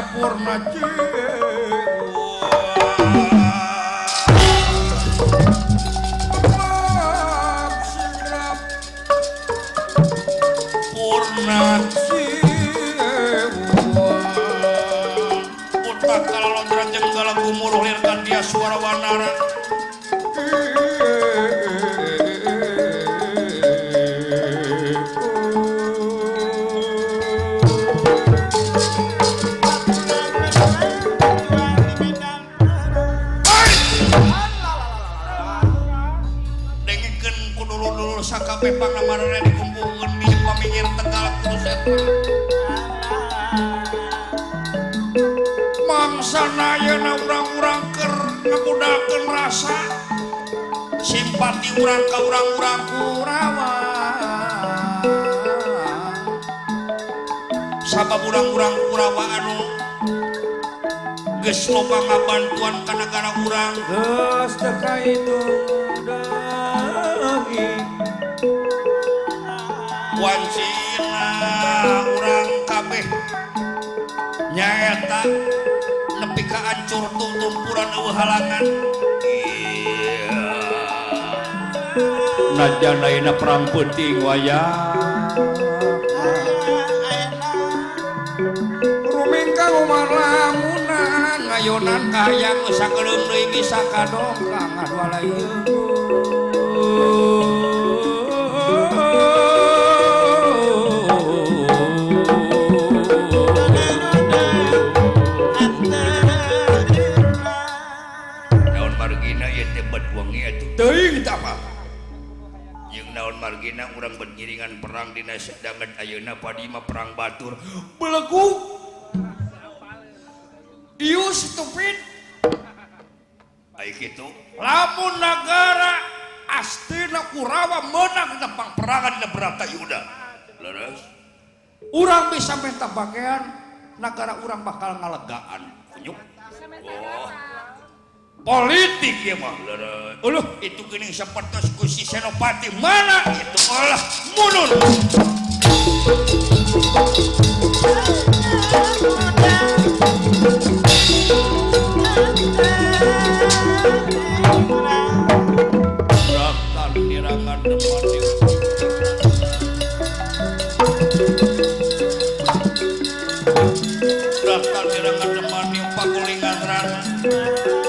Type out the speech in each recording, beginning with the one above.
Sapurna Purna Utak kalau lonjong galang gumuruh lirkan dia suara wanara pusaka pepang nama dikumpulkan di pamikir tegal terus mangsana nayana urang-urang keur ngabudalkan rasa simpati urang ka urang-urang kurawa sabab urang-urang kurawa anu? Geus loba ngabantuan ka negara urang. Geus teu itu Cina urang kabeh. Nyaeta nepi ka ancur tumpuran eueuh halangan. Najan ayeuna perang penting wayang Rumingka umar lamunan ngayonan kayang sakeuleum deui bisa kadongkang aduh lain margina tebat wangi yang naon margina orang penyiringan perang dina sedangkan Ayeuna Padima perang Batur. Belegu you stupid baik itu. Lamun negara Astina Kurawa menang tentang perangan dina Berata Yuda. Leres. Orang bisa minta bagian negara orang bakal ngalegaan. Kunyuk. Oh. politik ya mah Uluh, itu gini seperti diskusi senopati. Mana itu? Olah munun Daftar dirangan depan Raktan dirangan depan Pakulingan rana.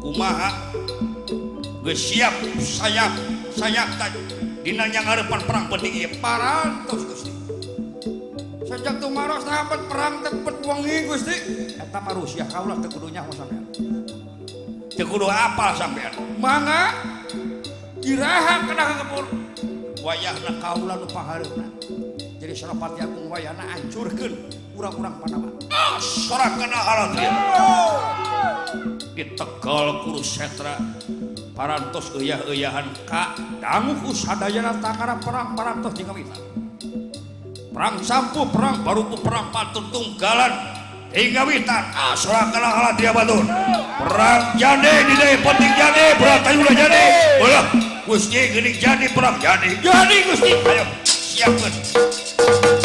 kumaha? Geus siap saya saya tadi dina nyanggarepan perang penting ieu parantos Gusti. Sejak tumaros dapat perang tepet wengi Gusti. Eta mah Rusia kaulah teu kudu nyaho sampean. Teu kudu apal sampean. Mangga iraha kana kepur wayahna kaulah nu pahareupna jadi Senopati Agung wayahna ancurkeun. kurang-kurang Panama ah, seorang kena alat ditegel kuru setra parantos uyah-uyahan ka dangu sadayana takara perang parantos di kawitan perang sampu perang baru perang patut tunggalan hingga witan ah seorang kena alat dia batun perang jande di daya penting jande berantai udah jande ulah Gusti gini jadi perang jadi jadi Gusti. Ayo siapkan.